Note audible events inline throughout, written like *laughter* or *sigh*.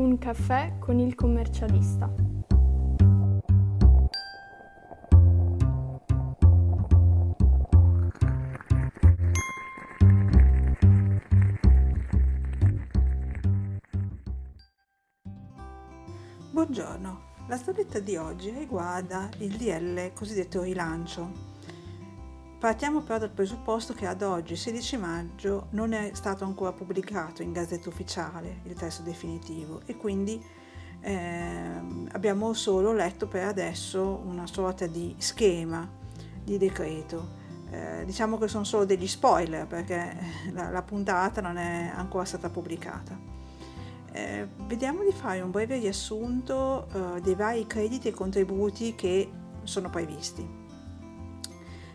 Un caffè con il commercialista. Buongiorno, la storietta di oggi riguarda il DL cosiddetto rilancio. Partiamo però dal presupposto che ad oggi, 16 maggio, non è stato ancora pubblicato in Gazzetta Ufficiale il testo definitivo e quindi eh, abbiamo solo letto per adesso una sorta di schema di decreto. Eh, diciamo che sono solo degli spoiler perché *laughs* la, la puntata non è ancora stata pubblicata. Eh, vediamo di fare un breve riassunto eh, dei vari crediti e contributi che sono previsti.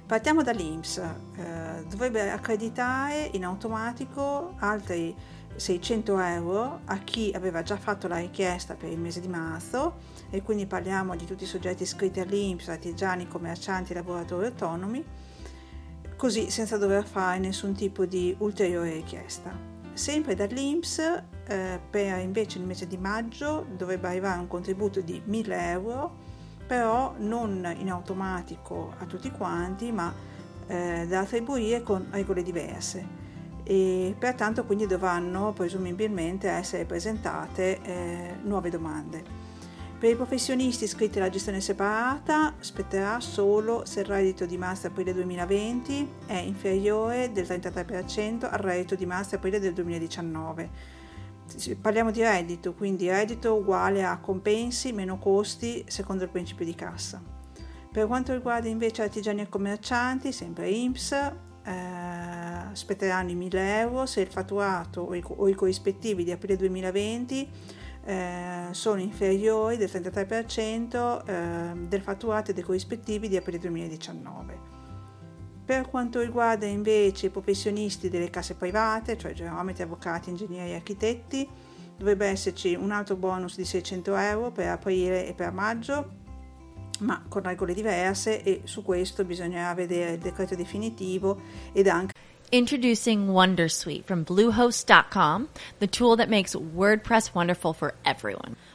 Partiamo dall'INPS, eh, dovrebbe accreditare in automatico altri 600 euro a chi aveva già fatto la richiesta per il mese di marzo e quindi parliamo di tutti i soggetti iscritti all'INPS, artigiani, commercianti, lavoratori autonomi, così senza dover fare nessun tipo di ulteriore richiesta. Sempre dall'INPS eh, per invece il mese di maggio dovrebbe arrivare un contributo di 1000 euro però non in automatico a tutti quanti, ma eh, da attribuire con regole diverse e pertanto quindi dovranno presumibilmente essere presentate eh, nuove domande. Per i professionisti iscritti alla gestione separata spetterà solo se il reddito di marzo-aprile 2020 è inferiore del 33% al reddito di marzo-aprile del 2019 parliamo di reddito, quindi reddito uguale a compensi meno costi secondo il principio di cassa. Per quanto riguarda invece artigiani e commercianti, sempre IMSS, eh, spetteranno i 1000 euro se il fatturato o i, o i corrispettivi di aprile 2020 eh, sono inferiori del 33% eh, del fatturato e dei corrispettivi di aprile 2019. Per quanto riguarda invece i professionisti delle case private, cioè geometri, avvocati, ingegneri e architetti, dovrebbe esserci un altro bonus di 600 euro per aprile e per maggio, ma con regole diverse e su questo bisognerà vedere il decreto definitivo ed anche Introducing Wondersuite from Bluehost.com, the tool that makes WordPress wonderful for everyone.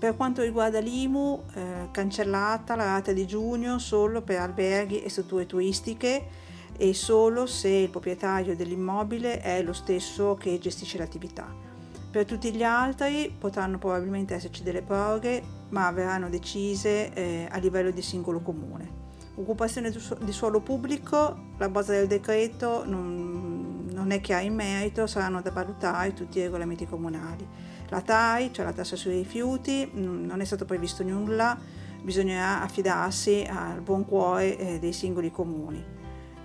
per quanto riguarda l'IMU, eh, cancellata la rata di giugno solo per alberghi e strutture turistiche e solo se il proprietario dell'immobile è lo stesso che gestisce l'attività. Per tutti gli altri potranno probabilmente esserci delle proroghe, ma verranno decise eh, a livello di singolo comune. Occupazione di suolo pubblico, la base del decreto non, è chiara in merito, saranno da valutare tutti i regolamenti comunali. La TAI, cioè la tassa sui rifiuti, non è stato previsto nulla, bisognerà affidarsi al buon cuore eh, dei singoli comuni.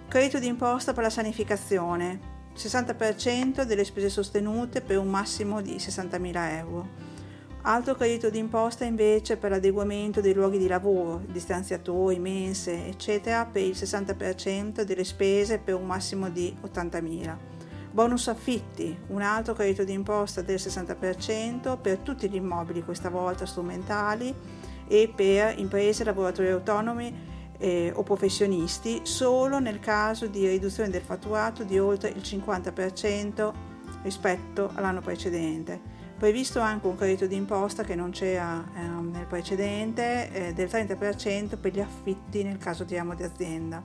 Credito d'imposta per la sanificazione, 60% delle spese sostenute per un massimo di 60.000 euro. Altro credito d'imposta invece per l'adeguamento dei luoghi di lavoro, distanziatori, mense, eccetera, per il 60% delle spese per un massimo di 80.000. Bonus affitti, un altro credito d'imposta del 60% per tutti gli immobili, questa volta strumentali, e per imprese lavoratori autonomi eh, o professionisti solo nel caso di riduzione del fatturato di oltre il 50% rispetto all'anno precedente. Previsto anche un credito d'imposta che non c'era eh, nel precedente eh, del 30% per gli affitti nel caso di amo di azienda.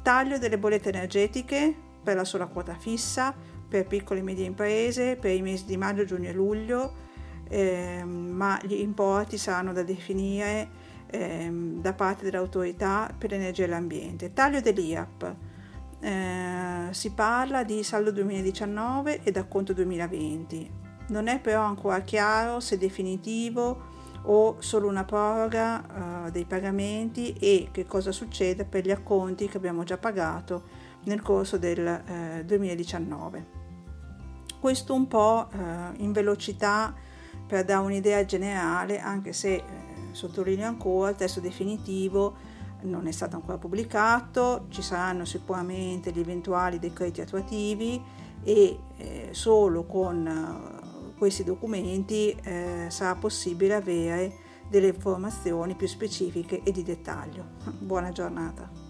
Taglio delle bollette energetiche per la sola quota fissa, per piccole e medie imprese, per i mesi di maggio, giugno e luglio, eh, ma gli importi saranno da definire ehm, da parte dell'autorità per l'energia e l'ambiente. Taglio dell'IRAP. Eh, si parla di saldo 2019 ed acconto 2020. Non è però ancora chiaro se definitivo o solo una proroga uh, dei pagamenti e che cosa succede per gli acconti che abbiamo già pagato nel corso del eh, 2019. Questo un po' eh, in velocità per dare un'idea generale, anche se eh, sottolineo ancora, il testo definitivo non è stato ancora pubblicato, ci saranno sicuramente gli eventuali decreti attuativi e eh, solo con uh, questi documenti eh, sarà possibile avere delle informazioni più specifiche e di dettaglio. Buona giornata.